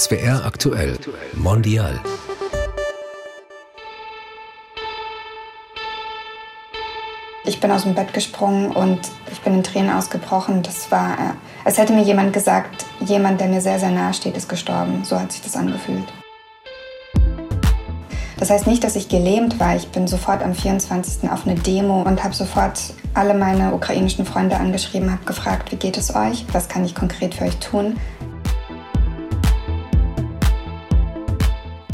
SWR aktuell Mondial. Ich bin aus dem Bett gesprungen und ich bin in Tränen ausgebrochen. Das war, äh, als hätte mir jemand gesagt, jemand, der mir sehr, sehr nahe steht, ist gestorben. So hat sich das angefühlt. Das heißt nicht, dass ich gelähmt war. Ich bin sofort am 24. auf eine Demo und habe sofort alle meine ukrainischen Freunde angeschrieben, habe gefragt, wie geht es euch? Was kann ich konkret für euch tun?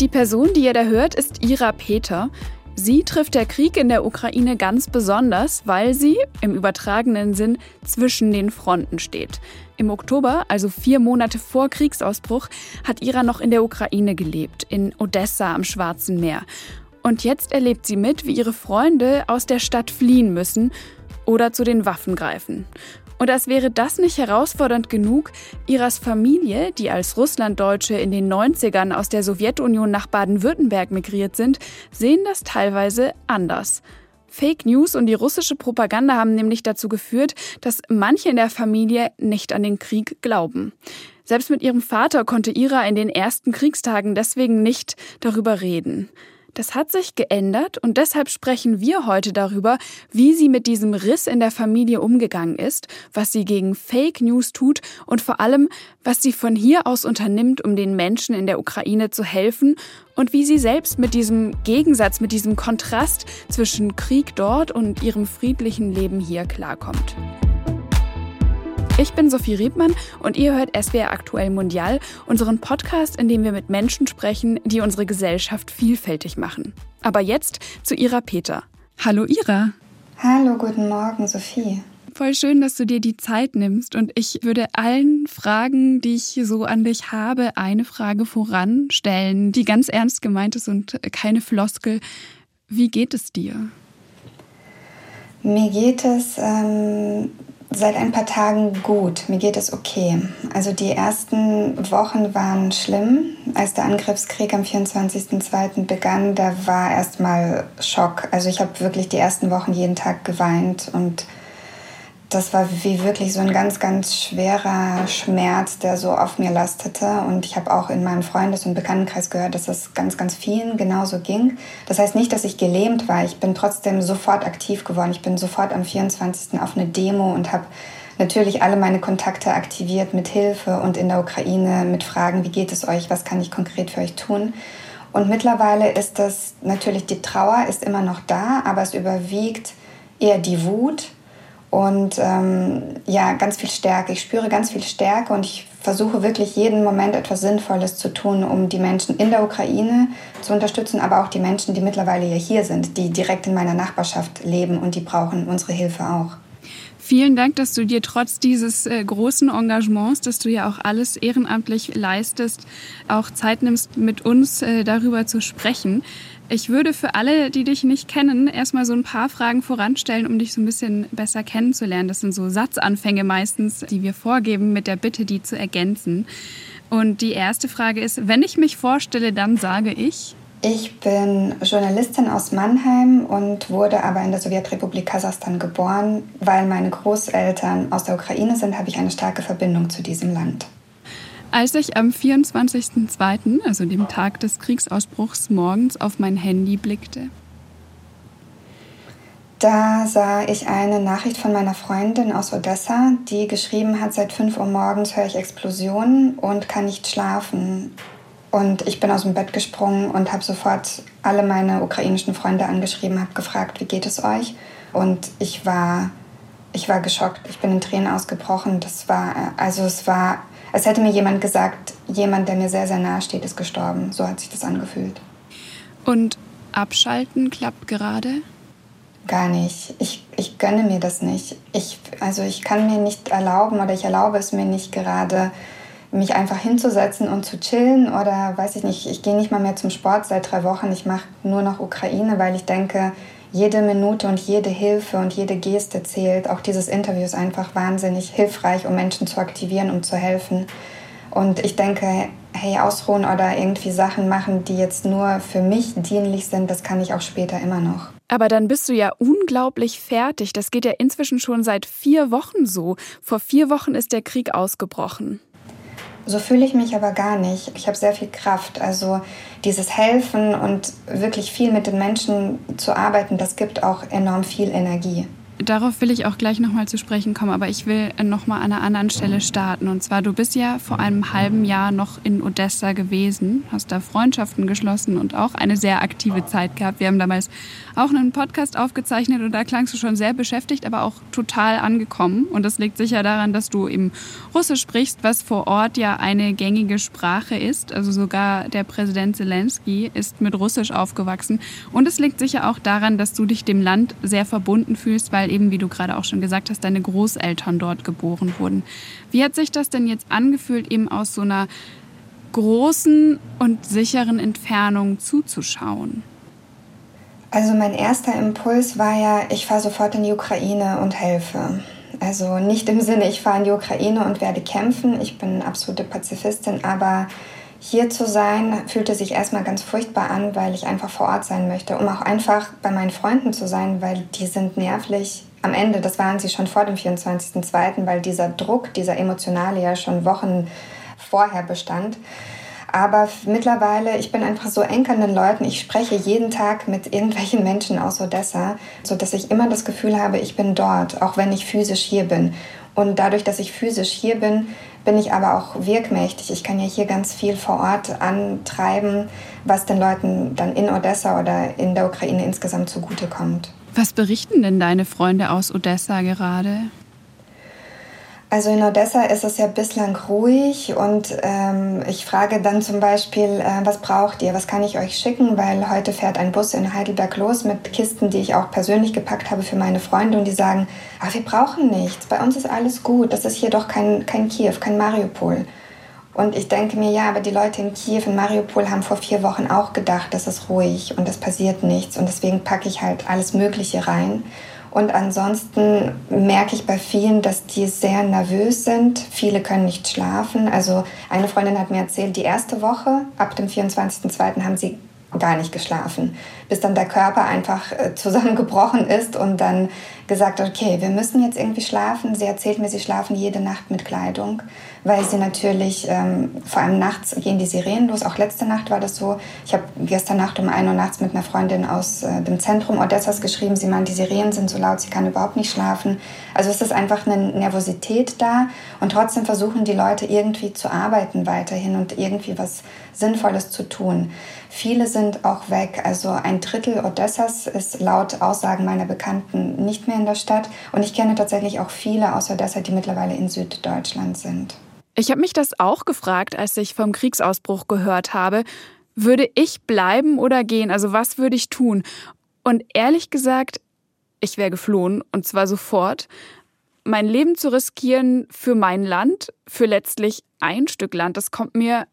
Die Person, die ihr da hört, ist Ira Peter. Sie trifft der Krieg in der Ukraine ganz besonders, weil sie im übertragenen Sinn zwischen den Fronten steht. Im Oktober, also vier Monate vor Kriegsausbruch, hat Ira noch in der Ukraine gelebt, in Odessa am Schwarzen Meer. Und jetzt erlebt sie mit, wie ihre Freunde aus der Stadt fliehen müssen oder zu den Waffen greifen. Und als wäre das nicht herausfordernd genug, Iras Familie, die als Russlanddeutsche in den 90ern aus der Sowjetunion nach Baden-Württemberg migriert sind, sehen das teilweise anders. Fake News und die russische Propaganda haben nämlich dazu geführt, dass manche in der Familie nicht an den Krieg glauben. Selbst mit ihrem Vater konnte Ira in den ersten Kriegstagen deswegen nicht darüber reden. Das hat sich geändert und deshalb sprechen wir heute darüber, wie sie mit diesem Riss in der Familie umgegangen ist, was sie gegen Fake News tut und vor allem, was sie von hier aus unternimmt, um den Menschen in der Ukraine zu helfen und wie sie selbst mit diesem Gegensatz, mit diesem Kontrast zwischen Krieg dort und ihrem friedlichen Leben hier klarkommt. Ich bin Sophie Riebmann und ihr hört SWR Aktuell Mundial, unseren Podcast, in dem wir mit Menschen sprechen, die unsere Gesellschaft vielfältig machen. Aber jetzt zu Ira Peter. Hallo Ira. Hallo, guten Morgen, Sophie. Voll schön, dass du dir die Zeit nimmst. Und ich würde allen Fragen, die ich so an dich habe, eine Frage voranstellen, die ganz ernst gemeint ist und keine Floskel. Wie geht es dir? Mir geht es ähm, seit ein paar Tagen gut. Mir geht es okay. Also die ersten Wochen waren schlimm. Als der Angriffskrieg am 24.02. begann, da war erstmal Schock. Also ich habe wirklich die ersten Wochen jeden Tag geweint und das war wie wirklich so ein ganz, ganz schwerer Schmerz, der so auf mir lastete. Und ich habe auch in meinem Freundes- und Bekanntenkreis gehört, dass es ganz, ganz vielen genauso ging. Das heißt nicht, dass ich gelähmt war. Ich bin trotzdem sofort aktiv geworden. Ich bin sofort am 24. auf eine Demo und habe natürlich alle meine Kontakte aktiviert mit Hilfe und in der Ukraine mit Fragen, wie geht es euch, was kann ich konkret für euch tun. Und mittlerweile ist das natürlich, die Trauer ist immer noch da, aber es überwiegt eher die Wut und ähm, ja, ganz viel Stärke. Ich spüre ganz viel Stärke und ich versuche wirklich jeden Moment etwas Sinnvolles zu tun, um die Menschen in der Ukraine zu unterstützen, aber auch die Menschen, die mittlerweile ja hier sind, die direkt in meiner Nachbarschaft leben und die brauchen unsere Hilfe auch. Vielen Dank, dass du dir trotz dieses äh, großen Engagements, dass du ja auch alles ehrenamtlich leistest, auch Zeit nimmst, mit uns äh, darüber zu sprechen. Ich würde für alle, die dich nicht kennen, erstmal so ein paar Fragen voranstellen, um dich so ein bisschen besser kennenzulernen. Das sind so Satzanfänge meistens, die wir vorgeben, mit der Bitte, die zu ergänzen. Und die erste Frage ist, wenn ich mich vorstelle, dann sage ich. Ich bin Journalistin aus Mannheim und wurde aber in der Sowjetrepublik Kasachstan geboren. Weil meine Großeltern aus der Ukraine sind, habe ich eine starke Verbindung zu diesem Land. Als ich am 24.02., also dem Tag des Kriegsausbruchs, morgens auf mein Handy blickte. Da sah ich eine Nachricht von meiner Freundin aus Odessa, die geschrieben hat, seit 5 Uhr morgens höre ich Explosionen und kann nicht schlafen. Und ich bin aus dem Bett gesprungen und habe sofort alle meine ukrainischen Freunde angeschrieben, habe gefragt, wie geht es euch? Und ich war, ich war geschockt. Ich bin in Tränen ausgebrochen. Das war, also es war als hätte mir jemand gesagt, jemand, der mir sehr, sehr nahe steht, ist gestorben. So hat sich das angefühlt. Und abschalten klappt gerade? Gar nicht. Ich, ich gönne mir das nicht. Ich, also ich kann mir nicht erlauben oder ich erlaube es mir nicht gerade, mich einfach hinzusetzen und zu chillen oder weiß ich nicht, ich gehe nicht mal mehr zum Sport seit drei Wochen. Ich mache nur noch Ukraine, weil ich denke, jede Minute und jede Hilfe und jede Geste zählt. Auch dieses Interview ist einfach wahnsinnig hilfreich, um Menschen zu aktivieren, um zu helfen. Und ich denke, hey, ausruhen oder irgendwie Sachen machen, die jetzt nur für mich dienlich sind, das kann ich auch später immer noch. Aber dann bist du ja unglaublich fertig. Das geht ja inzwischen schon seit vier Wochen so. Vor vier Wochen ist der Krieg ausgebrochen. So fühle ich mich aber gar nicht. Ich habe sehr viel Kraft. Also dieses Helfen und wirklich viel mit den Menschen zu arbeiten, das gibt auch enorm viel Energie. Darauf will ich auch gleich nochmal zu sprechen kommen, aber ich will nochmal an einer anderen Stelle starten. Und zwar, du bist ja vor einem halben Jahr noch in Odessa gewesen, hast da Freundschaften geschlossen und auch eine sehr aktive Zeit gehabt. Wir haben damals auch einen Podcast aufgezeichnet und da klangst du schon sehr beschäftigt, aber auch total angekommen. Und das liegt sicher daran, dass du eben Russisch sprichst, was vor Ort ja eine gängige Sprache ist. Also sogar der Präsident Zelensky ist mit Russisch aufgewachsen. Und es liegt sicher auch daran, dass du dich dem Land sehr verbunden fühlst, weil eben, wie du gerade auch schon gesagt hast, deine Großeltern dort geboren wurden. Wie hat sich das denn jetzt angefühlt, eben aus so einer großen und sicheren Entfernung zuzuschauen? Also mein erster Impuls war ja, ich fahre sofort in die Ukraine und helfe. Also nicht im Sinne, ich fahre in die Ukraine und werde kämpfen. Ich bin absolute Pazifistin, aber hier zu sein fühlte sich erstmal ganz furchtbar an, weil ich einfach vor Ort sein möchte, um auch einfach bei meinen Freunden zu sein, weil die sind nervlich am Ende, das waren sie schon vor dem 24.02., weil dieser Druck, dieser emotionale ja schon Wochen vorher bestand. Aber mittlerweile, ich bin einfach so eng an den Leuten. Ich spreche jeden Tag mit irgendwelchen Menschen aus Odessa, sodass ich immer das Gefühl habe, ich bin dort, auch wenn ich physisch hier bin. Und dadurch, dass ich physisch hier bin, bin ich aber auch wirkmächtig. Ich kann ja hier ganz viel vor Ort antreiben, was den Leuten dann in Odessa oder in der Ukraine insgesamt zugutekommt. Was berichten denn deine Freunde aus Odessa gerade? Also in Odessa ist es ja bislang ruhig und ähm, ich frage dann zum Beispiel, äh, was braucht ihr, was kann ich euch schicken, weil heute fährt ein Bus in Heidelberg los mit Kisten, die ich auch persönlich gepackt habe für meine Freunde und die sagen, ah, wir brauchen nichts, bei uns ist alles gut, das ist hier doch kein, kein Kiew, kein Mariupol. Und ich denke mir, ja, aber die Leute in Kiew, in Mariupol haben vor vier Wochen auch gedacht, das ist ruhig und es passiert nichts und deswegen packe ich halt alles Mögliche rein. Und ansonsten merke ich bei vielen, dass die sehr nervös sind. Viele können nicht schlafen. Also eine Freundin hat mir erzählt, die erste Woche ab dem 24.02. haben sie gar nicht geschlafen, bis dann der Körper einfach äh, zusammengebrochen ist und dann gesagt okay, wir müssen jetzt irgendwie schlafen. Sie erzählt mir, sie schlafen jede Nacht mit Kleidung weil sie natürlich, ähm, vor allem nachts gehen die Sirenen los. Auch letzte Nacht war das so. Ich habe gestern Nacht um 1 Uhr nachts mit einer Freundin aus äh, dem Zentrum Odessas geschrieben. Sie meint, die Sirenen sind so laut, sie kann überhaupt nicht schlafen. Also es ist einfach eine Nervosität da und trotzdem versuchen die Leute irgendwie zu arbeiten weiterhin und irgendwie was Sinnvolles zu tun. Viele sind auch weg. Also ein Drittel Odessas ist laut Aussagen meiner Bekannten nicht mehr in der Stadt. Und ich kenne tatsächlich auch viele aus Odessa, die mittlerweile in Süddeutschland sind. Ich habe mich das auch gefragt, als ich vom Kriegsausbruch gehört habe. Würde ich bleiben oder gehen? Also was würde ich tun? Und ehrlich gesagt, ich wäre geflohen und zwar sofort. Mein Leben zu riskieren für mein Land, für letztlich ein Stück Land, das kommt mir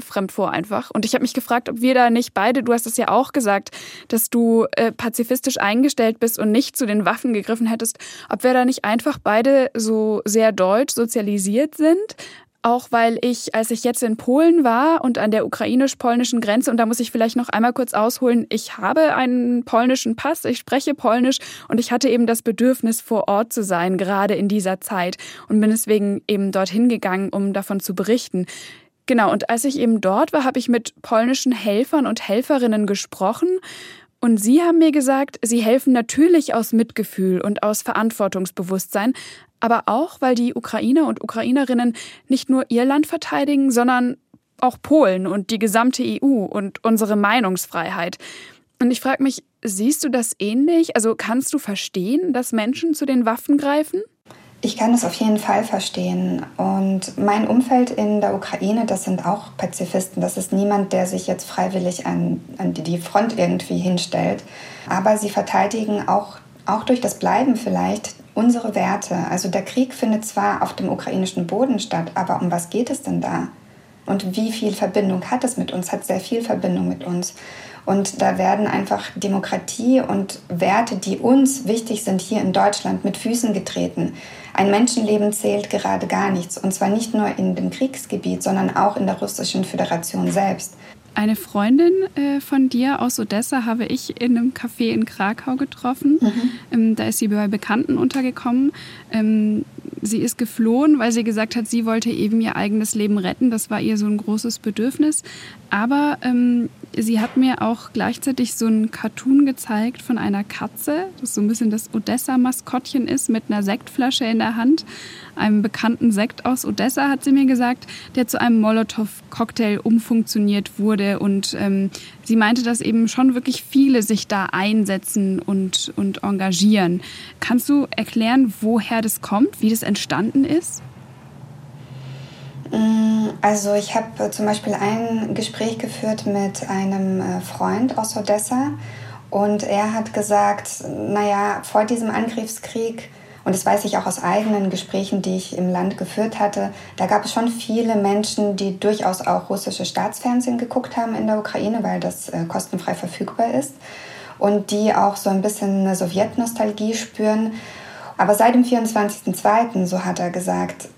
fremd vor einfach. Und ich habe mich gefragt, ob wir da nicht beide, du hast es ja auch gesagt, dass du äh, pazifistisch eingestellt bist und nicht zu den Waffen gegriffen hättest, ob wir da nicht einfach beide so sehr deutsch sozialisiert sind. Auch weil ich, als ich jetzt in Polen war und an der ukrainisch-polnischen Grenze, und da muss ich vielleicht noch einmal kurz ausholen, ich habe einen polnischen Pass, ich spreche Polnisch und ich hatte eben das Bedürfnis, vor Ort zu sein, gerade in dieser Zeit und bin deswegen eben dorthin gegangen, um davon zu berichten. Genau, und als ich eben dort war, habe ich mit polnischen Helfern und Helferinnen gesprochen. Und sie haben mir gesagt, sie helfen natürlich aus Mitgefühl und aus Verantwortungsbewusstsein, aber auch, weil die Ukrainer und Ukrainerinnen nicht nur ihr Land verteidigen, sondern auch Polen und die gesamte EU und unsere Meinungsfreiheit. Und ich frage mich, siehst du das ähnlich? Also kannst du verstehen, dass Menschen zu den Waffen greifen? Ich kann das auf jeden Fall verstehen. Und mein Umfeld in der Ukraine, das sind auch Pazifisten. Das ist niemand, der sich jetzt freiwillig an, an die Front irgendwie hinstellt. Aber sie verteidigen auch, auch durch das Bleiben vielleicht unsere Werte. Also der Krieg findet zwar auf dem ukrainischen Boden statt, aber um was geht es denn da? Und wie viel Verbindung hat es mit uns? Hat sehr viel Verbindung mit uns. Und da werden einfach Demokratie und Werte, die uns wichtig sind, hier in Deutschland mit Füßen getreten. Ein Menschenleben zählt gerade gar nichts. Und zwar nicht nur in dem Kriegsgebiet, sondern auch in der Russischen Föderation selbst. Eine Freundin äh, von dir aus Odessa habe ich in einem Café in Krakau getroffen. Mhm. Ähm, da ist sie bei Bekannten untergekommen. Ähm, sie ist geflohen, weil sie gesagt hat, sie wollte eben ihr eigenes Leben retten. Das war ihr so ein großes Bedürfnis. Aber ähm, sie hat mir auch gleichzeitig so einen Cartoon gezeigt von einer Katze, das so ein bisschen das Odessa-Maskottchen ist, mit einer Sektflasche in der Hand, einem bekannten Sekt aus Odessa, hat sie mir gesagt, der zu einem Molotow-Cocktail umfunktioniert wurde. Und ähm, sie meinte, dass eben schon wirklich viele sich da einsetzen und, und engagieren. Kannst du erklären, woher das kommt, wie das entstanden ist? Mm, also ich habe zum Beispiel ein Gespräch geführt mit einem äh, Freund aus Odessa und er hat gesagt, naja, vor diesem Angriffskrieg, und das weiß ich auch aus eigenen Gesprächen, die ich im Land geführt hatte, da gab es schon viele Menschen, die durchaus auch russische Staatsfernsehen geguckt haben in der Ukraine, weil das äh, kostenfrei verfügbar ist und die auch so ein bisschen eine Sowjetnostalgie spüren. Aber seit dem 24.02., so hat er gesagt,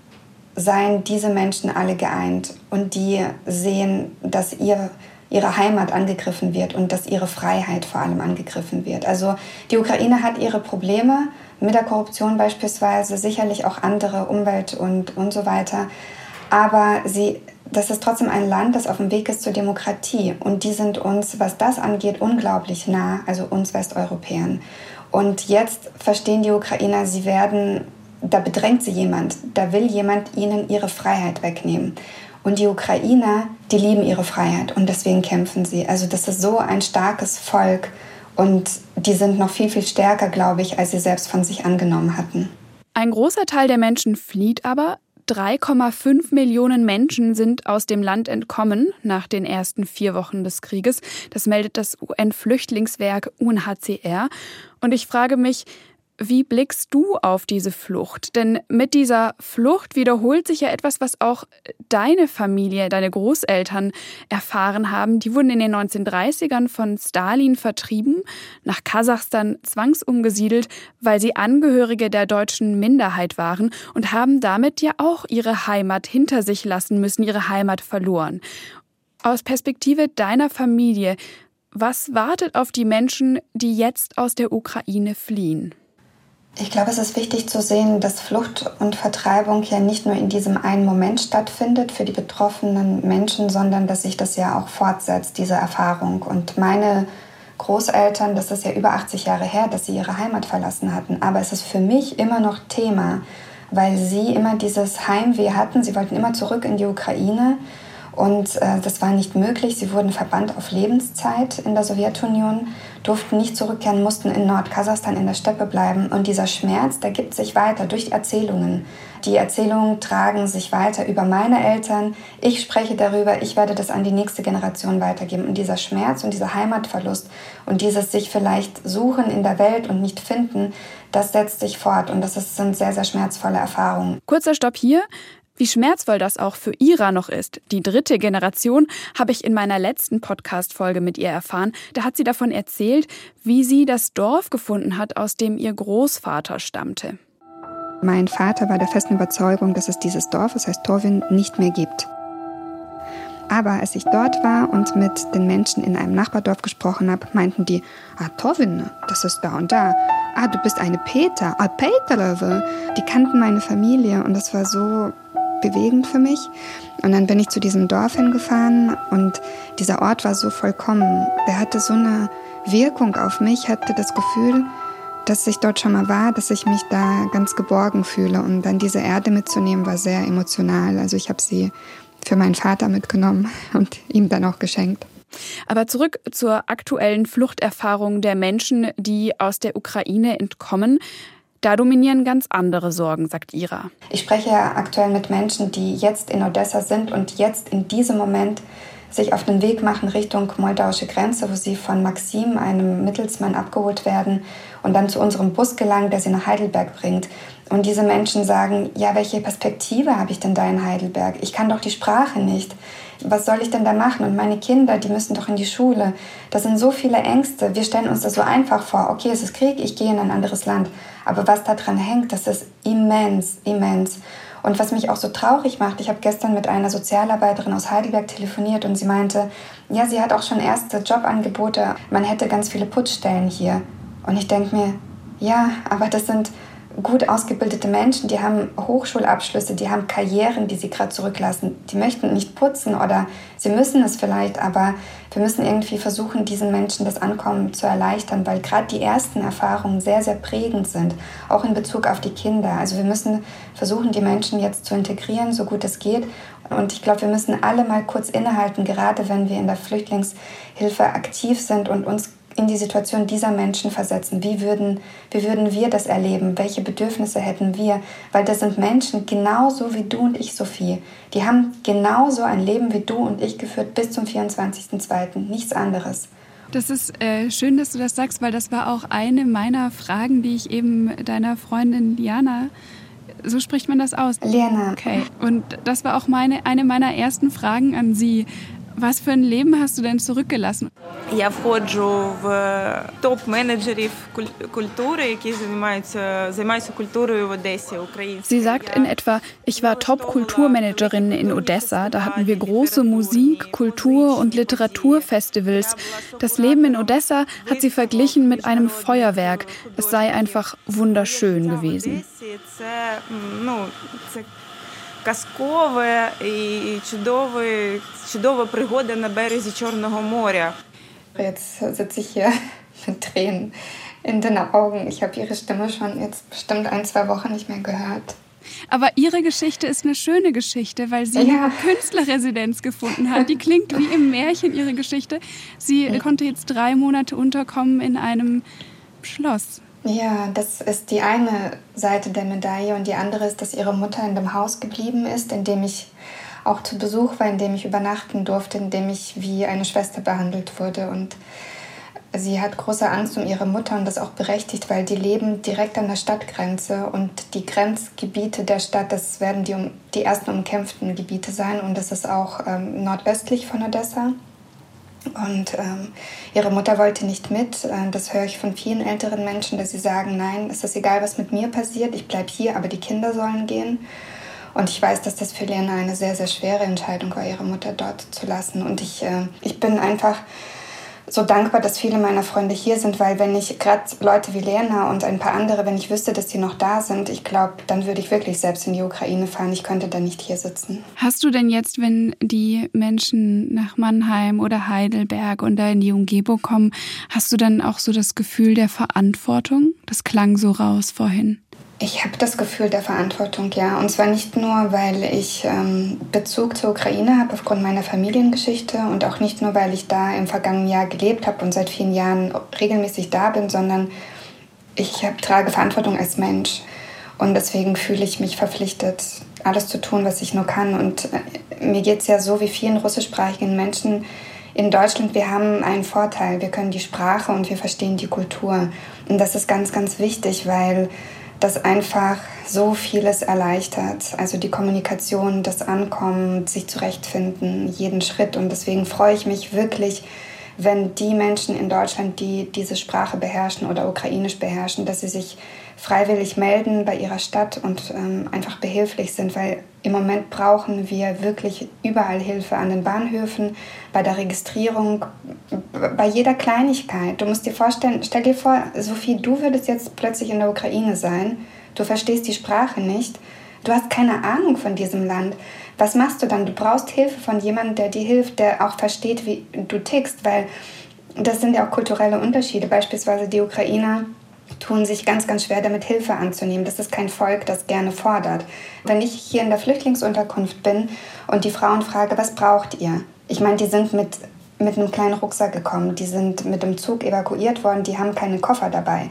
seien diese Menschen alle geeint und die sehen, dass ihr, ihre Heimat angegriffen wird und dass ihre Freiheit vor allem angegriffen wird. Also die Ukraine hat ihre Probleme mit der Korruption beispielsweise, sicherlich auch andere Umwelt und, und so weiter. Aber sie, das ist trotzdem ein Land, das auf dem Weg ist zur Demokratie. Und die sind uns, was das angeht, unglaublich nah, also uns Westeuropäern. Und jetzt verstehen die Ukrainer, sie werden da bedrängt sie jemand, da will jemand ihnen ihre Freiheit wegnehmen. Und die Ukrainer, die lieben ihre Freiheit und deswegen kämpfen sie. Also das ist so ein starkes Volk und die sind noch viel, viel stärker, glaube ich, als sie selbst von sich angenommen hatten. Ein großer Teil der Menschen flieht aber. 3,5 Millionen Menschen sind aus dem Land entkommen nach den ersten vier Wochen des Krieges. Das meldet das UN-Flüchtlingswerk UNHCR. Und ich frage mich, wie blickst du auf diese Flucht? Denn mit dieser Flucht wiederholt sich ja etwas, was auch deine Familie, deine Großeltern erfahren haben. Die wurden in den 1930ern von Stalin vertrieben, nach Kasachstan zwangsumgesiedelt, weil sie Angehörige der deutschen Minderheit waren und haben damit ja auch ihre Heimat hinter sich lassen müssen, ihre Heimat verloren. Aus Perspektive deiner Familie, was wartet auf die Menschen, die jetzt aus der Ukraine fliehen? Ich glaube, es ist wichtig zu sehen, dass Flucht und Vertreibung ja nicht nur in diesem einen Moment stattfindet für die betroffenen Menschen, sondern dass sich das ja auch fortsetzt, diese Erfahrung. Und meine Großeltern, das ist ja über 80 Jahre her, dass sie ihre Heimat verlassen hatten. Aber es ist für mich immer noch Thema, weil sie immer dieses Heimweh hatten. Sie wollten immer zurück in die Ukraine. Und äh, das war nicht möglich. Sie wurden verbannt auf Lebenszeit in der Sowjetunion, durften nicht zurückkehren, mussten in Nordkasachstan in der Steppe bleiben. Und dieser Schmerz, der gibt sich weiter durch Erzählungen. Die Erzählungen tragen sich weiter über meine Eltern. Ich spreche darüber, ich werde das an die nächste Generation weitergeben. Und dieser Schmerz und dieser Heimatverlust und dieses sich vielleicht suchen in der Welt und nicht finden, das setzt sich fort. Und das sind sehr, sehr schmerzvolle Erfahrungen. Kurzer Stopp hier. Wie schmerzvoll das auch für Ira noch ist, die dritte Generation, habe ich in meiner letzten Podcast-Folge mit ihr erfahren. Da hat sie davon erzählt, wie sie das Dorf gefunden hat, aus dem ihr Großvater stammte. Mein Vater war der festen Überzeugung, dass es dieses Dorf, das heißt Torwin, nicht mehr gibt. Aber als ich dort war und mit den Menschen in einem Nachbardorf gesprochen habe, meinten die, ah, Torwin, das ist da und da. Ah, du bist eine Peter, ah, Peterlöwe. Die kannten meine Familie und das war so bewegend für mich. Und dann bin ich zu diesem Dorf hingefahren und dieser Ort war so vollkommen. Der hatte so eine Wirkung auf mich, hatte das Gefühl, dass ich dort schon mal war, dass ich mich da ganz geborgen fühle. Und dann diese Erde mitzunehmen, war sehr emotional. Also ich habe sie für meinen Vater mitgenommen und ihm dann auch geschenkt. Aber zurück zur aktuellen Fluchterfahrung der Menschen, die aus der Ukraine entkommen. Da dominieren ganz andere Sorgen, sagt Ira. Ich spreche ja aktuell mit Menschen, die jetzt in Odessa sind und jetzt in diesem Moment sich auf den Weg machen Richtung moldauische Grenze, wo sie von Maxim, einem Mittelsmann, abgeholt werden und dann zu unserem Bus gelangen, der sie nach Heidelberg bringt. Und diese Menschen sagen, ja, welche Perspektive habe ich denn da in Heidelberg? Ich kann doch die Sprache nicht was soll ich denn da machen? Und meine Kinder, die müssen doch in die Schule. Das sind so viele Ängste. Wir stellen uns das so einfach vor. Okay, es ist Krieg, ich gehe in ein anderes Land. Aber was da dran hängt, das ist immens, immens. Und was mich auch so traurig macht, ich habe gestern mit einer Sozialarbeiterin aus Heidelberg telefoniert und sie meinte, ja, sie hat auch schon erste Jobangebote, man hätte ganz viele Putzstellen hier. Und ich denke mir, ja, aber das sind gut ausgebildete Menschen, die haben Hochschulabschlüsse, die haben Karrieren, die sie gerade zurücklassen. Die möchten nicht putzen oder sie müssen es vielleicht, aber wir müssen irgendwie versuchen, diesen Menschen das Ankommen zu erleichtern, weil gerade die ersten Erfahrungen sehr, sehr prägend sind, auch in Bezug auf die Kinder. Also wir müssen versuchen, die Menschen jetzt zu integrieren, so gut es geht. Und ich glaube, wir müssen alle mal kurz innehalten, gerade wenn wir in der Flüchtlingshilfe aktiv sind und uns in die Situation dieser Menschen versetzen. Wie würden, wie würden wir das erleben? Welche Bedürfnisse hätten wir? Weil das sind Menschen genauso wie du und ich, Sophie. Die haben genauso ein Leben wie du und ich geführt bis zum 24.02. Nichts anderes. Das ist äh, schön, dass du das sagst, weil das war auch eine meiner Fragen, die ich eben deiner Freundin Liana so spricht man das aus? Liana. Okay. Und das war auch meine, eine meiner ersten Fragen an Sie. Was für ein Leben hast du denn zurückgelassen? Я входжу в топ-менеджерів культури, які займаються, займаються культурою в Одесі, українською. Sie sagt in etwa, ich war Top-Kulturmanagerin in Odessa. Da hatten wir große Musik-, Kultur- und Literaturfestivals. Das Leben in Odessa hat sie verglichen mit einem Feuerwerk. Es sei einfach wunderschön gewesen. Це, ну, це казкове і чудове, чудова пригода на березі Чорного моря. Jetzt sitze ich hier mit Tränen in den Augen. Ich habe ihre Stimme schon jetzt bestimmt ein, zwei Wochen nicht mehr gehört. Aber ihre Geschichte ist eine schöne Geschichte, weil sie ja. eine Künstlerresidenz gefunden hat. Die klingt wie im Märchen, ihre Geschichte. Sie ja. konnte jetzt drei Monate unterkommen in einem Schloss. Ja, das ist die eine Seite der Medaille und die andere ist, dass ihre Mutter in dem Haus geblieben ist, in dem ich auch zu Besuch war, in dem ich übernachten durfte, in dem ich wie eine Schwester behandelt wurde. Und sie hat große Angst um ihre Mutter und das auch berechtigt, weil die leben direkt an der Stadtgrenze und die Grenzgebiete der Stadt, das werden die, die ersten umkämpften Gebiete sein und das ist auch ähm, nordöstlich von Odessa. Und ähm, ihre Mutter wollte nicht mit. Äh, das höre ich von vielen älteren Menschen, dass sie sagen, nein, ist egal, was mit mir passiert, ich bleibe hier, aber die Kinder sollen gehen. Und ich weiß, dass das für Lena eine sehr, sehr schwere Entscheidung war, ihre Mutter dort zu lassen. Und ich, äh, ich bin einfach so dankbar, dass viele meiner Freunde hier sind, weil wenn ich gerade Leute wie Lena und ein paar andere, wenn ich wüsste, dass die noch da sind, ich glaube, dann würde ich wirklich selbst in die Ukraine fahren. Ich könnte da nicht hier sitzen. Hast du denn jetzt, wenn die Menschen nach Mannheim oder Heidelberg und da in die Umgebung kommen, hast du dann auch so das Gefühl der Verantwortung? Das klang so raus vorhin. Ich habe das Gefühl der Verantwortung, ja. Und zwar nicht nur, weil ich ähm, Bezug zur Ukraine habe aufgrund meiner Familiengeschichte und auch nicht nur, weil ich da im vergangenen Jahr gelebt habe und seit vielen Jahren regelmäßig da bin, sondern ich hab, trage Verantwortung als Mensch. Und deswegen fühle ich mich verpflichtet, alles zu tun, was ich nur kann. Und äh, mir geht es ja so wie vielen russischsprachigen Menschen in Deutschland, wir haben einen Vorteil. Wir können die Sprache und wir verstehen die Kultur. Und das ist ganz, ganz wichtig, weil das einfach so vieles erleichtert. Also die Kommunikation, das Ankommen, sich zurechtfinden, jeden Schritt. Und deswegen freue ich mich wirklich, wenn die Menschen in Deutschland, die diese Sprache beherrschen oder ukrainisch beherrschen, dass sie sich freiwillig melden bei ihrer Stadt und ähm, einfach behilflich sind, weil im Moment brauchen wir wirklich überall Hilfe an den Bahnhöfen, bei der Registrierung, bei jeder Kleinigkeit. Du musst dir vorstellen, stell dir vor, Sophie, du würdest jetzt plötzlich in der Ukraine sein, du verstehst die Sprache nicht, du hast keine Ahnung von diesem Land. Was machst du dann? Du brauchst Hilfe von jemandem, der dir hilft, der auch versteht, wie du tickst, weil das sind ja auch kulturelle Unterschiede. Beispielsweise die Ukrainer tun sich ganz, ganz schwer damit, Hilfe anzunehmen. Das ist kein Volk, das gerne fordert. Wenn ich hier in der Flüchtlingsunterkunft bin und die Frauen frage, was braucht ihr? Ich meine, die sind mit, mit einem kleinen Rucksack gekommen, die sind mit dem Zug evakuiert worden, die haben keine Koffer dabei.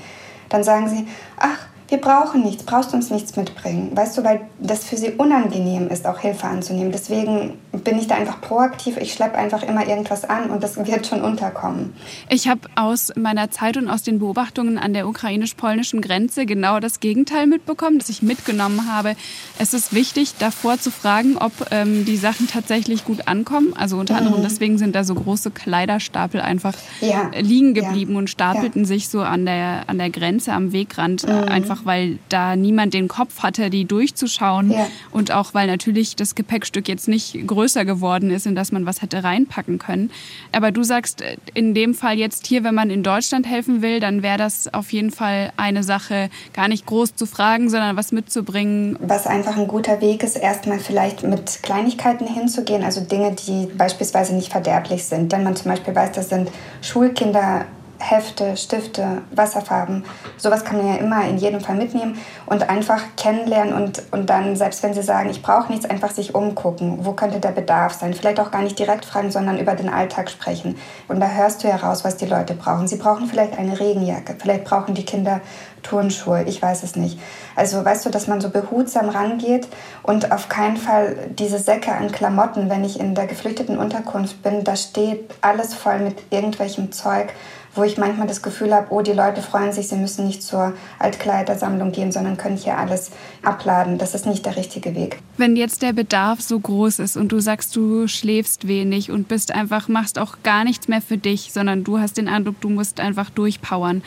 Dann sagen sie, ach, wir brauchen nichts, brauchst uns nichts mitbringen. Weißt du, weil das für sie unangenehm ist, auch Hilfe anzunehmen. Deswegen bin ich da einfach proaktiv. Ich schleppe einfach immer irgendwas an und das wird schon unterkommen. Ich habe aus meiner Zeit und aus den Beobachtungen an der ukrainisch-polnischen Grenze genau das Gegenteil mitbekommen, dass ich mitgenommen habe. Es ist wichtig, davor zu fragen, ob ähm, die Sachen tatsächlich gut ankommen. Also unter mhm. anderem deswegen sind da so große Kleiderstapel einfach ja. liegen geblieben ja. und stapelten ja. sich so an der, an der Grenze am Wegrand mhm. einfach einfach weil da niemand den Kopf hatte, die durchzuschauen ja. und auch weil natürlich das Gepäckstück jetzt nicht größer geworden ist, in das man was hätte reinpacken können. Aber du sagst, in dem Fall jetzt hier, wenn man in Deutschland helfen will, dann wäre das auf jeden Fall eine Sache, gar nicht groß zu fragen, sondern was mitzubringen. Was einfach ein guter Weg ist, erstmal vielleicht mit Kleinigkeiten hinzugehen, also Dinge, die beispielsweise nicht verderblich sind. Wenn man zum Beispiel weiß, das sind Schulkinder Hefte, Stifte, Wasserfarben. Sowas kann man ja immer in jedem Fall mitnehmen und einfach kennenlernen und, und dann, selbst wenn sie sagen, ich brauche nichts, einfach sich umgucken. Wo könnte der Bedarf sein? Vielleicht auch gar nicht direkt fragen, sondern über den Alltag sprechen. Und da hörst du heraus, was die Leute brauchen. Sie brauchen vielleicht eine Regenjacke, vielleicht brauchen die Kinder Turnschuhe, ich weiß es nicht. Also weißt du, dass man so behutsam rangeht und auf keinen Fall diese Säcke an Klamotten, wenn ich in der geflüchteten Unterkunft bin, da steht alles voll mit irgendwelchem Zeug wo ich manchmal das Gefühl habe, oh, die Leute freuen sich, sie müssen nicht zur Altkleidersammlung gehen, sondern können hier alles abladen. Das ist nicht der richtige Weg. Wenn jetzt der Bedarf so groß ist und du sagst, du schläfst wenig und bist einfach, machst auch gar nichts mehr für dich, sondern du hast den Eindruck, du musst einfach durchpowern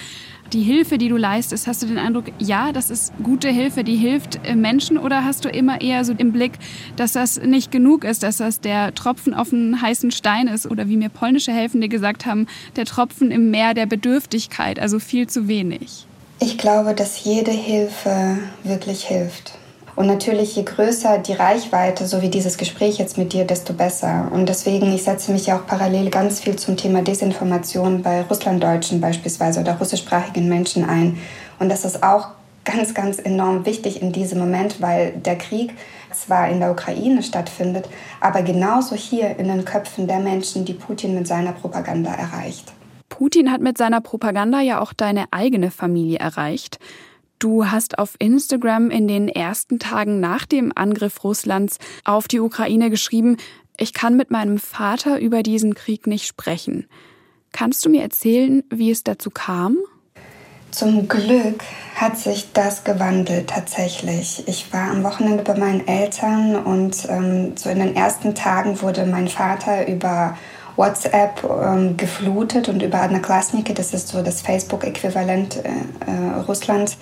die Hilfe, die du leistest, hast du den Eindruck, ja, das ist gute Hilfe, die hilft äh, Menschen oder hast du immer eher so im Blick, dass das nicht genug ist, dass das der Tropfen auf einen heißen Stein ist oder wie mir polnische Helfende gesagt haben, der Tropfen im Meer der Bedürftigkeit, also viel zu wenig? Ich glaube, dass jede Hilfe wirklich hilft. Und natürlich, je größer die Reichweite, so wie dieses Gespräch jetzt mit dir, desto besser. Und deswegen, ich setze mich ja auch parallel ganz viel zum Thema Desinformation bei Russlanddeutschen beispielsweise oder russischsprachigen Menschen ein. Und das ist auch ganz, ganz enorm wichtig in diesem Moment, weil der Krieg zwar in der Ukraine stattfindet, aber genauso hier in den Köpfen der Menschen, die Putin mit seiner Propaganda erreicht. Putin hat mit seiner Propaganda ja auch deine eigene Familie erreicht. Du hast auf Instagram in den ersten Tagen nach dem Angriff Russlands auf die Ukraine geschrieben, ich kann mit meinem Vater über diesen Krieg nicht sprechen. Kannst du mir erzählen, wie es dazu kam? Zum Glück hat sich das gewandelt tatsächlich. Ich war am Wochenende bei meinen Eltern und ähm, so in den ersten Tagen wurde mein Vater über WhatsApp ähm, geflutet und über Adnaklasniki, das ist so das Facebook-Äquivalent äh, äh, Russlands,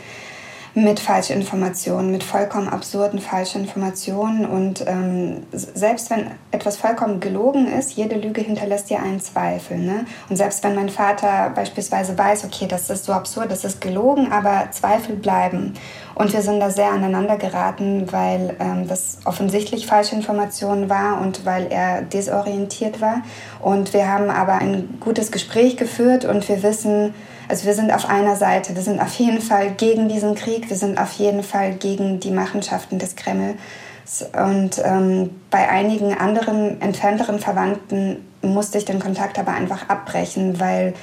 mit Falschinformationen, mit vollkommen absurden Falschinformationen. Und ähm, selbst wenn etwas vollkommen gelogen ist, jede Lüge hinterlässt ja einen Zweifel. Ne? Und selbst wenn mein Vater beispielsweise weiß, okay, das ist so absurd, das ist gelogen, aber Zweifel bleiben. Und wir sind da sehr aneinander geraten, weil ähm, das offensichtlich falsche Informationen war und weil er desorientiert war. Und wir haben aber ein gutes Gespräch geführt und wir wissen, also wir sind auf einer Seite, wir sind auf jeden Fall gegen diesen Krieg, wir sind auf jeden Fall gegen die Machenschaften des Kreml. Und ähm, bei einigen anderen entfernteren Verwandten musste ich den Kontakt aber einfach abbrechen, weil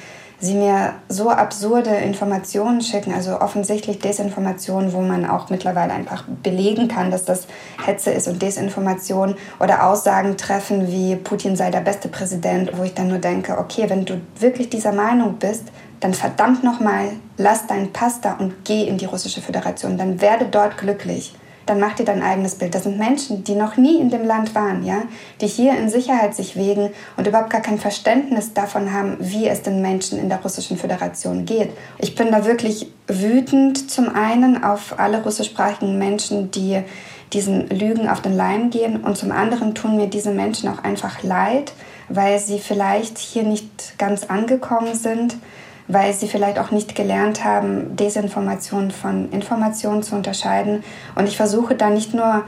sie mir so absurde Informationen schicken, also offensichtlich Desinformationen, wo man auch mittlerweile einfach belegen kann, dass das Hetze ist und Desinformation oder Aussagen treffen wie Putin sei der beste Präsident, wo ich dann nur denke, okay, wenn du wirklich dieser Meinung bist, dann verdammt nochmal, lass deinen Pass da und geh in die russische Föderation. Dann werde dort glücklich. Dann mach dir dein eigenes Bild. Das sind Menschen, die noch nie in dem Land waren, ja, die hier in Sicherheit sich wägen und überhaupt gar kein Verständnis davon haben, wie es den Menschen in der russischen Föderation geht. Ich bin da wirklich wütend zum einen auf alle russischsprachigen Menschen, die diesen Lügen auf den Leim gehen und zum anderen tun mir diese Menschen auch einfach leid, weil sie vielleicht hier nicht ganz angekommen sind weil sie vielleicht auch nicht gelernt haben, Desinformation von Information zu unterscheiden. Und ich versuche da nicht nur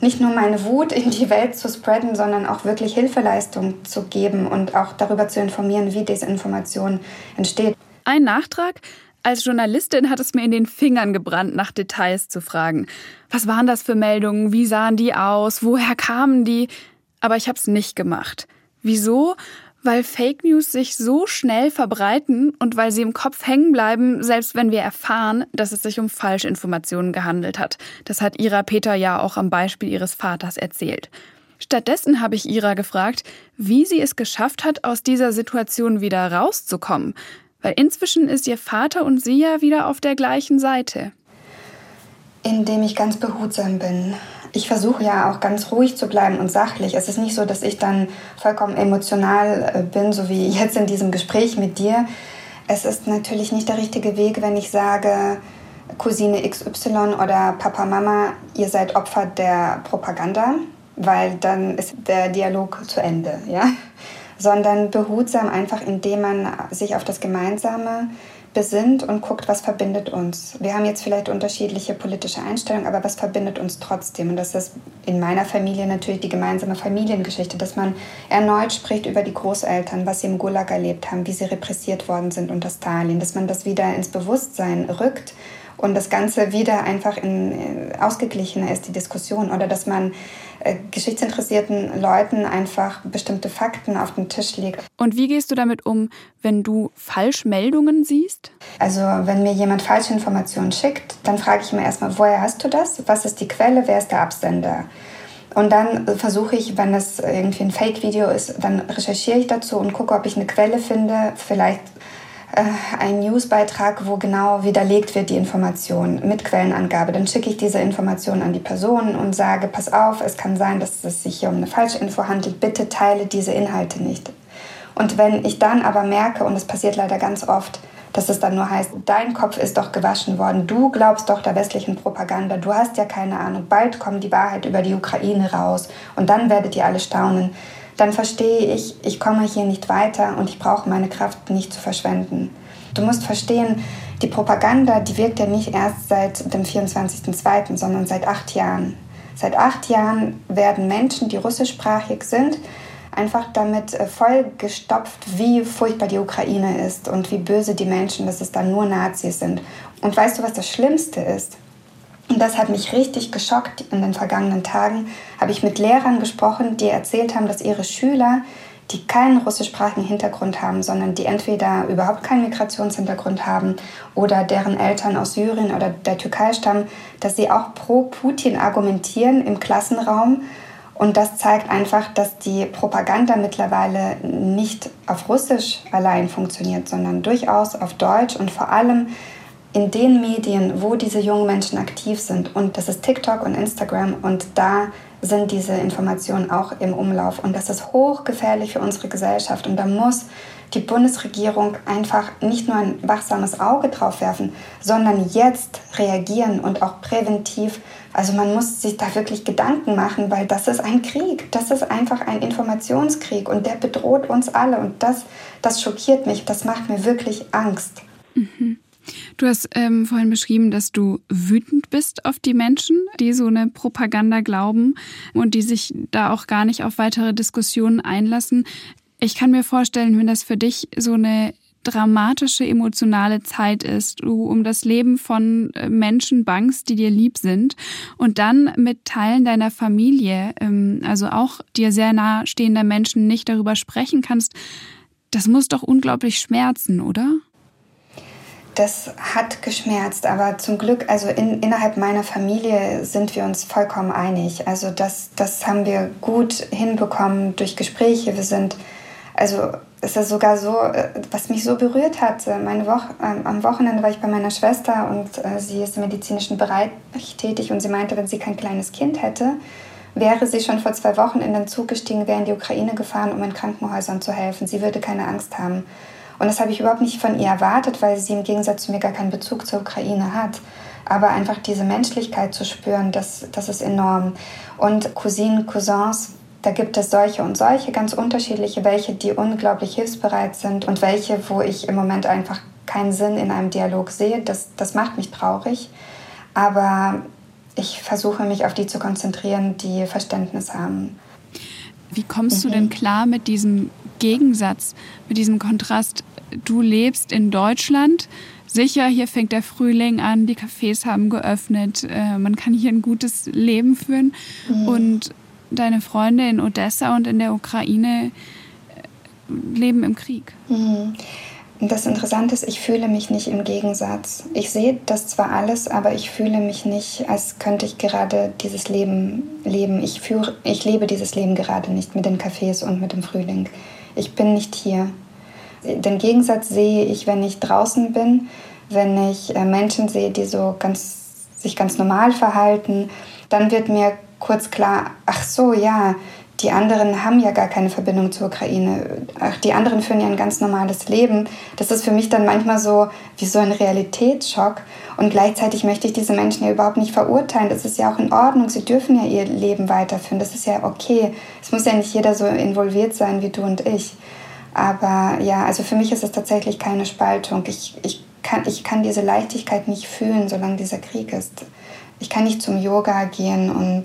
nicht nur meine Wut in die Welt zu spreaden, sondern auch wirklich Hilfeleistung zu geben und auch darüber zu informieren, wie Desinformation entsteht. Ein Nachtrag. Als Journalistin hat es mir in den Fingern gebrannt, nach Details zu fragen. Was waren das für Meldungen? Wie sahen die aus? Woher kamen die? Aber ich habe es nicht gemacht. Wieso? Weil Fake News sich so schnell verbreiten und weil sie im Kopf hängen bleiben, selbst wenn wir erfahren, dass es sich um Falschinformationen gehandelt hat. Das hat Ira Peter ja auch am Beispiel ihres Vaters erzählt. Stattdessen habe ich Ira gefragt, wie sie es geschafft hat, aus dieser Situation wieder rauszukommen. Weil inzwischen ist ihr Vater und sie ja wieder auf der gleichen Seite. Indem ich ganz behutsam bin ich versuche ja auch ganz ruhig zu bleiben und sachlich. Es ist nicht so, dass ich dann vollkommen emotional äh, bin, so wie jetzt in diesem Gespräch mit dir. Es ist natürlich nicht der richtige Weg, wenn ich sage, Cousine XY oder Papa, Mama, ihr seid Opfer der Propaganda, weil dann ist der Dialog zu Ende, ja? Sondern behutsam einfach, indem man sich auf das Gemeinsame besinnt und guckt, was verbindet uns. Wir haben jetzt vielleicht unterschiedliche politische Einstellungen, aber was verbindet uns trotzdem? Und das ist in meiner Familie natürlich die gemeinsame Familiengeschichte, dass man erneut spricht über die Großeltern, was sie im Gulag erlebt haben, wie sie repressiert worden sind unter Stalin, dass man das wieder ins Bewusstsein rückt und das Ganze wieder einfach in, äh, ausgeglichener ist, die Diskussion. Oder dass man geschichtsinteressierten Leuten einfach bestimmte Fakten auf den Tisch legt. Und wie gehst du damit um, wenn du Falschmeldungen siehst? Also wenn mir jemand falsche Informationen schickt, dann frage ich immer erstmal, woher hast du das? Was ist die Quelle? Wer ist der Absender? Und dann versuche ich, wenn das irgendwie ein Fake-Video ist, dann recherchiere ich dazu und gucke, ob ich eine Quelle finde. Vielleicht äh, ein Newsbeitrag, wo genau widerlegt wird die Information mit Quellenangabe. Dann schicke ich diese Information an die Person und sage, pass auf, es kann sein, dass es sich hier um eine Falschinfo handelt, bitte teile diese Inhalte nicht. Und wenn ich dann aber merke, und das passiert leider ganz oft, dass es dann nur heißt, dein Kopf ist doch gewaschen worden, du glaubst doch der westlichen Propaganda, du hast ja keine Ahnung, bald kommt die Wahrheit über die Ukraine raus. Und dann werdet ihr alle staunen dann verstehe ich, ich komme hier nicht weiter und ich brauche meine Kraft nicht zu verschwenden. Du musst verstehen, die Propaganda, die wirkt ja nicht erst seit dem 24.02., sondern seit acht Jahren. Seit acht Jahren werden Menschen, die russischsprachig sind, einfach damit äh, vollgestopft, wie furchtbar die Ukraine ist und wie böse die Menschen, dass es dann nur Nazis sind. Und weißt du, was das Schlimmste ist? Und das hat mich richtig geschockt in den vergangenen Tagen. Habe ich mit Lehrern gesprochen, die erzählt haben, dass ihre Schüler, die keinen russischsprachigen Hintergrund haben, sondern die entweder überhaupt keinen Migrationshintergrund haben oder deren Eltern aus Syrien oder der Türkei stammen, dass sie auch pro Putin argumentieren im Klassenraum. Und das zeigt einfach, dass die Propaganda mittlerweile nicht auf Russisch allein funktioniert, sondern durchaus auf Deutsch und vor allem in den Medien, wo diese jungen Menschen aktiv sind. Und das ist TikTok und Instagram. Und da sind diese Informationen auch im Umlauf. Und das ist hochgefährlich für unsere Gesellschaft. Und da muss die Bundesregierung einfach nicht nur ein wachsames Auge drauf werfen, sondern jetzt reagieren und auch präventiv. Also man muss sich da wirklich Gedanken machen, weil das ist ein Krieg. Das ist einfach ein Informationskrieg und der bedroht uns alle. Und das, das schockiert mich. Das macht mir wirklich Angst. Mhm. Du hast ähm, vorhin beschrieben, dass du wütend bist auf die Menschen, die so eine Propaganda glauben und die sich da auch gar nicht auf weitere Diskussionen einlassen. Ich kann mir vorstellen, wenn das für dich so eine dramatische emotionale Zeit ist, du um das Leben von äh, Menschen bangst, die dir lieb sind und dann mit Teilen deiner Familie, ähm, also auch dir sehr nahe stehender Menschen nicht darüber sprechen kannst, das muss doch unglaublich schmerzen, oder? Das hat geschmerzt, aber zum Glück, also in, innerhalb meiner Familie sind wir uns vollkommen einig. Also das, das haben wir gut hinbekommen durch Gespräche. Wir sind, also es ist sogar so, äh, was mich so berührt hat. Äh, meine Woche, äh, am Wochenende war ich bei meiner Schwester und äh, sie ist im medizinischen Bereich tätig und sie meinte, wenn sie kein kleines Kind hätte, wäre sie schon vor zwei Wochen in den Zug gestiegen, wäre in die Ukraine gefahren, um in Krankenhäusern zu helfen. Sie würde keine Angst haben. Und das habe ich überhaupt nicht von ihr erwartet, weil sie im Gegensatz zu mir gar keinen Bezug zur Ukraine hat. Aber einfach diese Menschlichkeit zu spüren, das, das ist enorm. Und Cousinen, Cousins, da gibt es solche und solche, ganz unterschiedliche, welche, die unglaublich hilfsbereit sind und welche, wo ich im Moment einfach keinen Sinn in einem Dialog sehe. Das, das macht mich traurig. Aber ich versuche mich auf die zu konzentrieren, die Verständnis haben. Wie kommst mhm. du denn klar mit diesem Gegensatz, mit diesem Kontrast. Du lebst in Deutschland. Sicher, hier fängt der Frühling an, die Cafés haben geöffnet, äh, man kann hier ein gutes Leben führen. Mhm. Und deine Freunde in Odessa und in der Ukraine äh, leben im Krieg. Mhm. Das Interessante ist, ich fühle mich nicht im Gegensatz. Ich sehe das zwar alles, aber ich fühle mich nicht, als könnte ich gerade dieses Leben leben. Ich, führe, ich lebe dieses Leben gerade nicht mit den Cafés und mit dem Frühling ich bin nicht hier. Den Gegensatz sehe ich, wenn ich draußen bin, wenn ich äh, Menschen sehe, die so ganz, sich ganz normal verhalten, dann wird mir kurz klar, ach so, ja, die anderen haben ja gar keine Verbindung zur Ukraine. Ach, die anderen führen ja ein ganz normales Leben. Das ist für mich dann manchmal so wie so ein Realitätsschock. Und gleichzeitig möchte ich diese Menschen ja überhaupt nicht verurteilen. Das ist ja auch in Ordnung. Sie dürfen ja ihr Leben weiterführen. Das ist ja okay. Es muss ja nicht jeder so involviert sein wie du und ich. Aber ja, also für mich ist es tatsächlich keine Spaltung. Ich, ich, kann, ich kann diese Leichtigkeit nicht fühlen, solange dieser Krieg ist. Ich kann nicht zum Yoga gehen und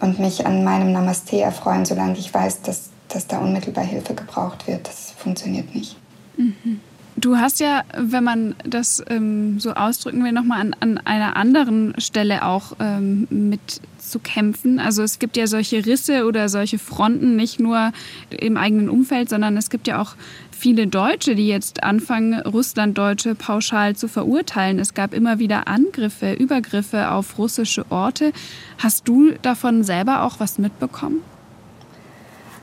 und mich an meinem Namaste erfreuen, solange ich weiß, dass, dass da unmittelbar Hilfe gebraucht wird. Das funktioniert nicht. Mhm. Du hast ja, wenn man das ähm, so ausdrücken will, nochmal an, an einer anderen Stelle auch ähm, mit zu kämpfen. Also es gibt ja solche Risse oder solche Fronten nicht nur im eigenen Umfeld, sondern es gibt ja auch viele Deutsche, die jetzt anfangen, Russlanddeutsche pauschal zu verurteilen. Es gab immer wieder Angriffe, Übergriffe auf russische Orte. Hast du davon selber auch was mitbekommen?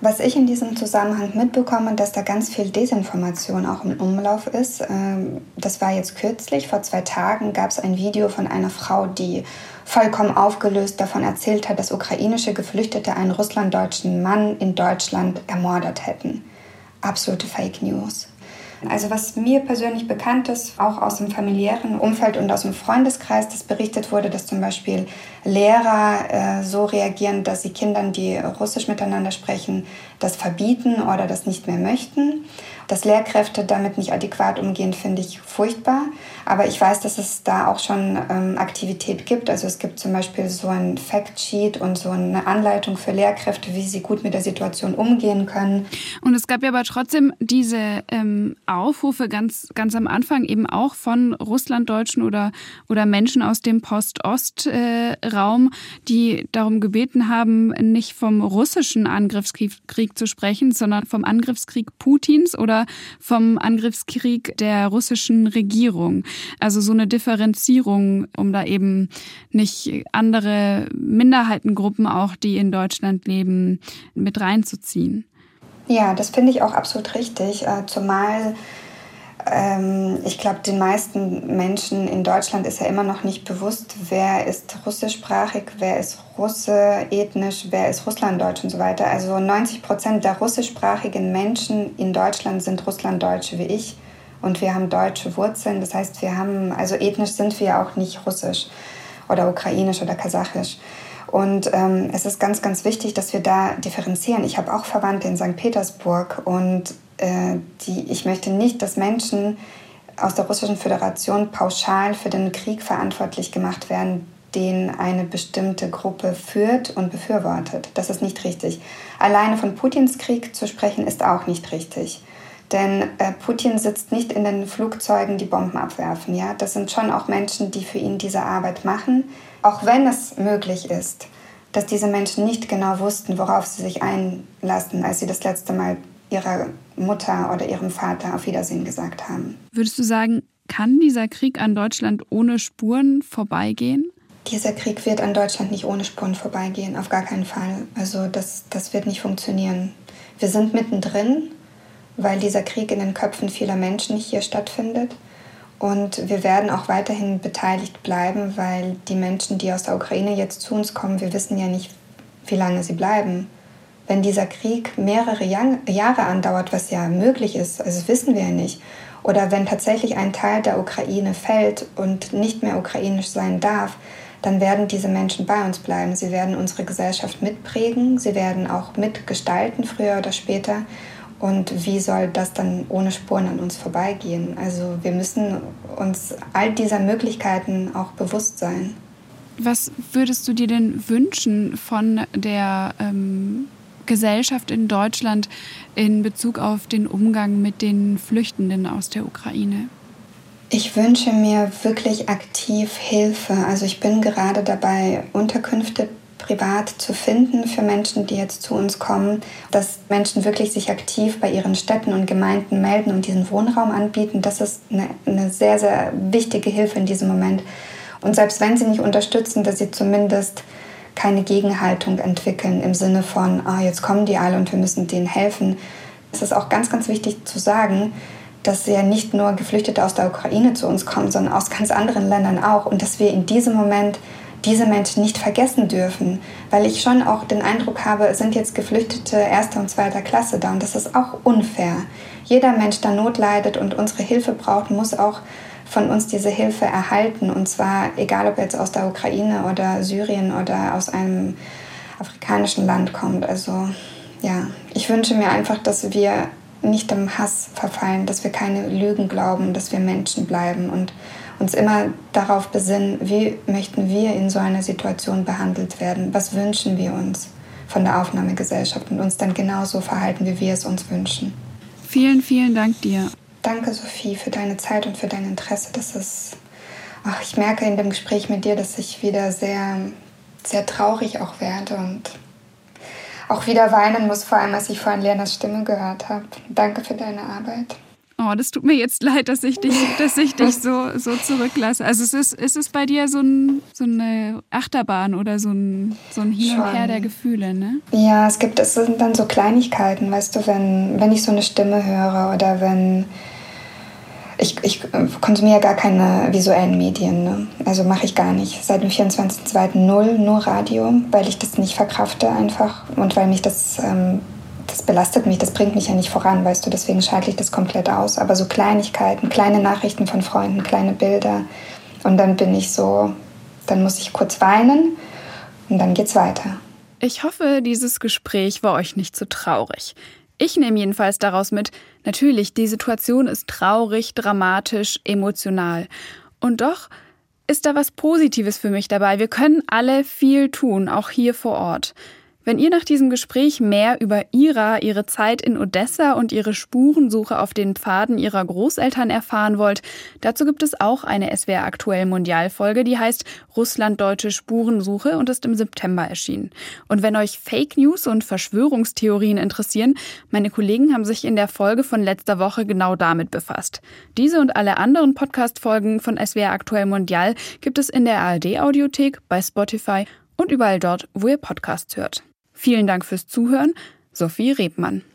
Was ich in diesem Zusammenhang mitbekomme, dass da ganz viel Desinformation auch im Umlauf ist. Ähm, das war jetzt kürzlich, vor zwei Tagen gab es ein Video von einer Frau, die vollkommen aufgelöst davon erzählt hat, dass ukrainische Geflüchtete einen russlanddeutschen Mann in Deutschland ermordet hätten absolute Fake News. Also was mir persönlich bekannt ist, auch aus dem familiären Umfeld und aus dem Freundeskreis, dass berichtet wurde, dass zum Beispiel Lehrer äh, so reagieren, dass sie Kindern, die Russisch miteinander sprechen, das verbieten oder das nicht mehr möchten. Dass Lehrkräfte damit nicht adäquat umgehen, finde ich furchtbar. Aber ich weiß, dass es da auch schon ähm, Aktivität gibt. Also es gibt zum Beispiel so ein Factsheet und so eine Anleitung für Lehrkräfte, wie sie gut mit der Situation umgehen können. Und es gab ja aber trotzdem diese ähm, Aufrufe ganz, ganz am Anfang eben auch von Russlanddeutschen oder, oder Menschen aus dem Post-Ost-Raum, äh, die darum gebeten haben, nicht vom russischen Angriffskrieg zu sprechen, sondern vom Angriffskrieg Putins oder vom Angriffskrieg der russischen Regierung. Also so eine Differenzierung, um da eben nicht andere Minderheitengruppen auch, die in Deutschland leben, mit reinzuziehen. Ja, das finde ich auch absolut richtig, äh, zumal ich glaube, den meisten Menschen in Deutschland ist ja immer noch nicht bewusst, wer ist russischsprachig, wer ist Russe ethnisch, wer ist Russlanddeutsch und so weiter. Also 90 Prozent der russischsprachigen Menschen in Deutschland sind Russlanddeutsche wie ich und wir haben deutsche Wurzeln. Das heißt, wir haben, also ethnisch sind wir auch nicht russisch oder ukrainisch oder kasachisch. Und ähm, es ist ganz, ganz wichtig, dass wir da differenzieren. Ich habe auch Verwandte in St. Petersburg und äh, die, ich möchte nicht, dass Menschen aus der Russischen Föderation pauschal für den Krieg verantwortlich gemacht werden, den eine bestimmte Gruppe führt und befürwortet. Das ist nicht richtig. Alleine von Putins Krieg zu sprechen, ist auch nicht richtig. Denn äh, Putin sitzt nicht in den Flugzeugen, die Bomben abwerfen. Ja? Das sind schon auch Menschen, die für ihn diese Arbeit machen. Auch wenn es möglich ist, dass diese Menschen nicht genau wussten, worauf sie sich einlassen, als sie das letzte Mal ihrer Mutter oder ihrem Vater auf Wiedersehen gesagt haben. Würdest du sagen, kann dieser Krieg an Deutschland ohne Spuren vorbeigehen? Dieser Krieg wird an Deutschland nicht ohne Spuren vorbeigehen, auf gar keinen Fall. Also das, das wird nicht funktionieren. Wir sind mittendrin, weil dieser Krieg in den Köpfen vieler Menschen hier stattfindet. Und wir werden auch weiterhin beteiligt bleiben, weil die Menschen, die aus der Ukraine jetzt zu uns kommen, wir wissen ja nicht, wie lange sie bleiben wenn dieser Krieg mehrere Jahre andauert, was ja möglich ist, also wissen wir ja nicht, oder wenn tatsächlich ein Teil der Ukraine fällt und nicht mehr ukrainisch sein darf, dann werden diese Menschen bei uns bleiben. Sie werden unsere Gesellschaft mitprägen, sie werden auch mitgestalten, früher oder später. Und wie soll das dann ohne Spuren an uns vorbeigehen? Also wir müssen uns all dieser Möglichkeiten auch bewusst sein. Was würdest du dir denn wünschen von der ähm, Gesellschaft in Deutschland in Bezug auf den Umgang mit den Flüchtenden aus der Ukraine? Ich wünsche mir wirklich aktiv Hilfe. Also ich bin gerade dabei, Unterkünfte privat zu finden für Menschen, die jetzt zu uns kommen, dass Menschen wirklich sich aktiv bei ihren Städten und Gemeinden melden und diesen Wohnraum anbieten. Das ist eine, eine sehr, sehr wichtige Hilfe in diesem Moment. Und selbst wenn sie nicht unterstützen, dass sie zumindest keine Gegenhaltung entwickeln im Sinne von, ah, jetzt kommen die alle und wir müssen denen helfen. Es ist auch ganz, ganz wichtig zu sagen, dass ja nicht nur Geflüchtete aus der Ukraine zu uns kommen, sondern aus ganz anderen Ländern auch und dass wir in diesem Moment diese Menschen nicht vergessen dürfen, weil ich schon auch den Eindruck habe, es sind jetzt Geflüchtete erster und zweiter Klasse da und das ist auch unfair. Jeder Mensch, der Not leidet und unsere Hilfe braucht, muss auch von uns diese Hilfe erhalten und zwar egal, ob jetzt aus der Ukraine oder Syrien oder aus einem afrikanischen Land kommt. Also ja, ich wünsche mir einfach, dass wir nicht im Hass verfallen, dass wir keine Lügen glauben, dass wir Menschen bleiben und uns immer darauf besinnen, wie möchten wir in so einer Situation behandelt werden, was wünschen wir uns von der Aufnahmegesellschaft und uns dann genauso verhalten, wie wir es uns wünschen. Vielen, vielen Dank dir. Danke, Sophie, für deine Zeit und für dein Interesse. Das ist, ach, ich merke in dem Gespräch mit dir, dass ich wieder sehr, sehr traurig auch werde und auch wieder weinen muss, vor allem als ich vorhin Lenas Stimme gehört habe. Danke für deine Arbeit. Oh, das tut mir jetzt leid, dass ich dich, dass ich dich so, so zurücklasse. Also es ist, ist es bei dir so, ein, so eine Achterbahn oder so ein, so ein Hin und Her der Gefühle, ne? Ja, es gibt, es sind dann so Kleinigkeiten, weißt du, wenn, wenn ich so eine Stimme höre oder wenn ich, ich konsumiere gar keine visuellen Medien. Ne? Also mache ich gar nicht. Seit dem 24.02. null, nur Radio, weil ich das nicht verkrafte einfach und weil mich das, ähm, das belastet mich, das bringt mich ja nicht voran, weißt du, deswegen schalte ich das komplett aus. Aber so Kleinigkeiten, kleine Nachrichten von Freunden, kleine Bilder und dann bin ich so, dann muss ich kurz weinen und dann geht's weiter. Ich hoffe, dieses Gespräch war euch nicht zu traurig. Ich nehme jedenfalls daraus mit, natürlich, die Situation ist traurig, dramatisch, emotional. Und doch ist da was Positives für mich dabei. Wir können alle viel tun, auch hier vor Ort. Wenn ihr nach diesem Gespräch mehr über Ira, ihre Zeit in Odessa und ihre Spurensuche auf den Pfaden ihrer Großeltern erfahren wollt, dazu gibt es auch eine SWR aktuell Mundialfolge, die heißt Russland-deutsche Spurensuche und ist im September erschienen. Und wenn euch Fake News und Verschwörungstheorien interessieren, meine Kollegen haben sich in der Folge von letzter Woche genau damit befasst. Diese und alle anderen Podcast-Folgen von SWR aktuell Mundial gibt es in der ARD Audiothek, bei Spotify und überall dort, wo ihr Podcasts hört. Vielen Dank fürs Zuhören. Sophie Rebmann.